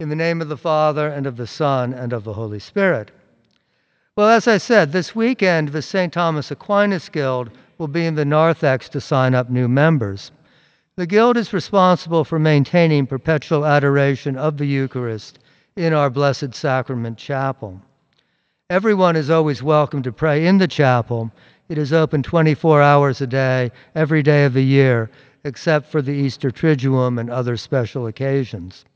In the name of the Father, and of the Son, and of the Holy Spirit. Well, as I said, this weekend the St. Thomas Aquinas Guild will be in the narthex to sign up new members. The Guild is responsible for maintaining perpetual adoration of the Eucharist in our Blessed Sacrament Chapel. Everyone is always welcome to pray in the chapel. It is open 24 hours a day, every day of the year, except for the Easter Triduum and other special occasions.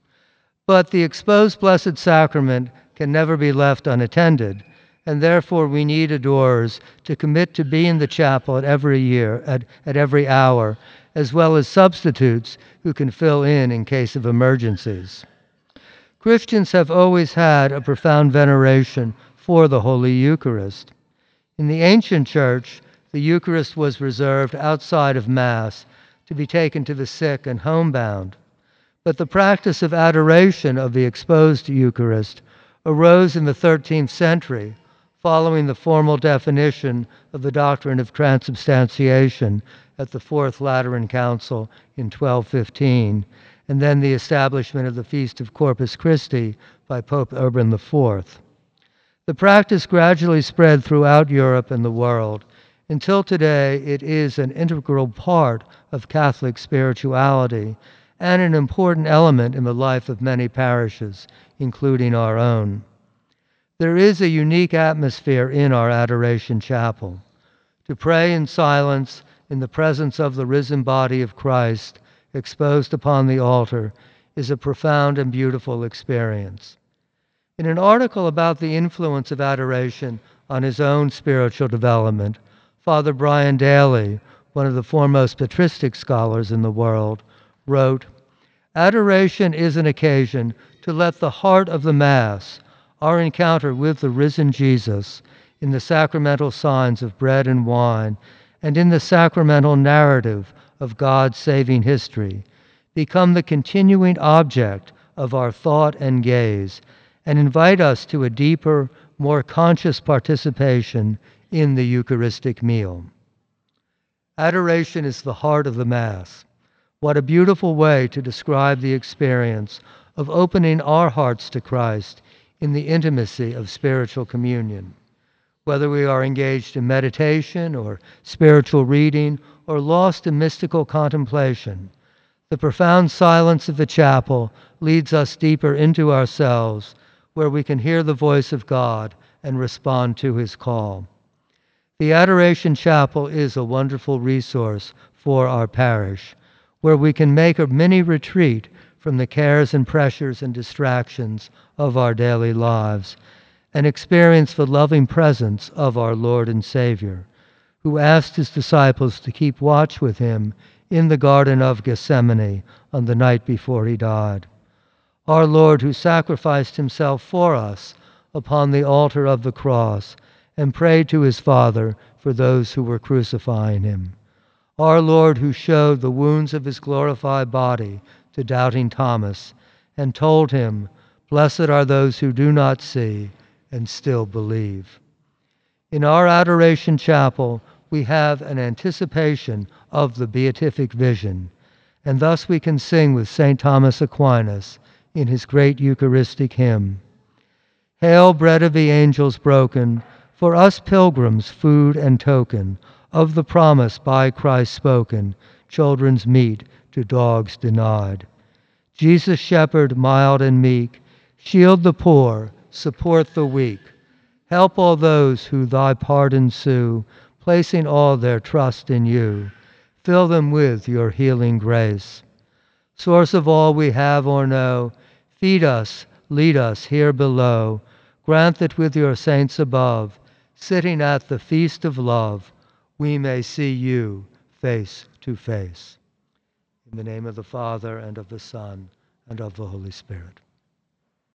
But the exposed Blessed Sacrament can never be left unattended, and therefore we need adorers to commit to be in the chapel at every year, at, at every hour, as well as substitutes who can fill in in case of emergencies. Christians have always had a profound veneration for the Holy Eucharist. In the ancient church, the Eucharist was reserved outside of Mass to be taken to the sick and homebound. But the practice of adoration of the exposed Eucharist arose in the 13th century following the formal definition of the doctrine of transubstantiation at the Fourth Lateran Council in 1215, and then the establishment of the Feast of Corpus Christi by Pope Urban IV. The practice gradually spread throughout Europe and the world. Until today, it is an integral part of Catholic spirituality and an important element in the life of many parishes, including our own. There is a unique atmosphere in our Adoration Chapel. To pray in silence in the presence of the risen body of Christ exposed upon the altar is a profound and beautiful experience. In an article about the influence of adoration on his own spiritual development, Father Brian Daley, one of the foremost patristic scholars in the world, wrote Adoration is an occasion to let the heart of the Mass, our encounter with the risen Jesus, in the sacramental signs of bread and wine, and in the sacramental narrative of God's saving history, become the continuing object of our thought and gaze, and invite us to a deeper, more conscious participation in the Eucharistic meal. Adoration is the heart of the Mass. What a beautiful way to describe the experience of opening our hearts to Christ in the intimacy of spiritual communion whether we are engaged in meditation or spiritual reading or lost in mystical contemplation. The profound silence of the chapel leads us deeper into ourselves, where we can hear the voice of God and respond to his call. The Adoration Chapel is a wonderful resource for our parish, where we can make a mini retreat from the cares and pressures and distractions of our daily lives and experience the loving presence of our Lord and Savior, who asked his disciples to keep watch with him in the Garden of Gethsemane on the night before he died. Our Lord, who sacrificed himself for us upon the altar of the cross and prayed to his Father for those who were crucifying him. Our Lord, who showed the wounds of his glorified body to doubting Thomas and told him, Blessed are those who do not see and still believe. In our Adoration Chapel, we have an anticipation of the beatific vision, and thus we can sing with St. Thomas Aquinas in his great Eucharistic hymn Hail, bread of the angels broken, for us pilgrims food and token of the promise by Christ spoken, children's meat to dogs denied. Jesus, shepherd mild and meek, shield the poor, support the weak. Help all those who thy pardon sue, placing all their trust in you. Fill them with your healing grace. Source of all we have or know, feed us, lead us here below. Grant that with your saints above, sitting at the feast of love, we may see you face to face. In the name of the Father, and of the Son, and of the Holy Spirit.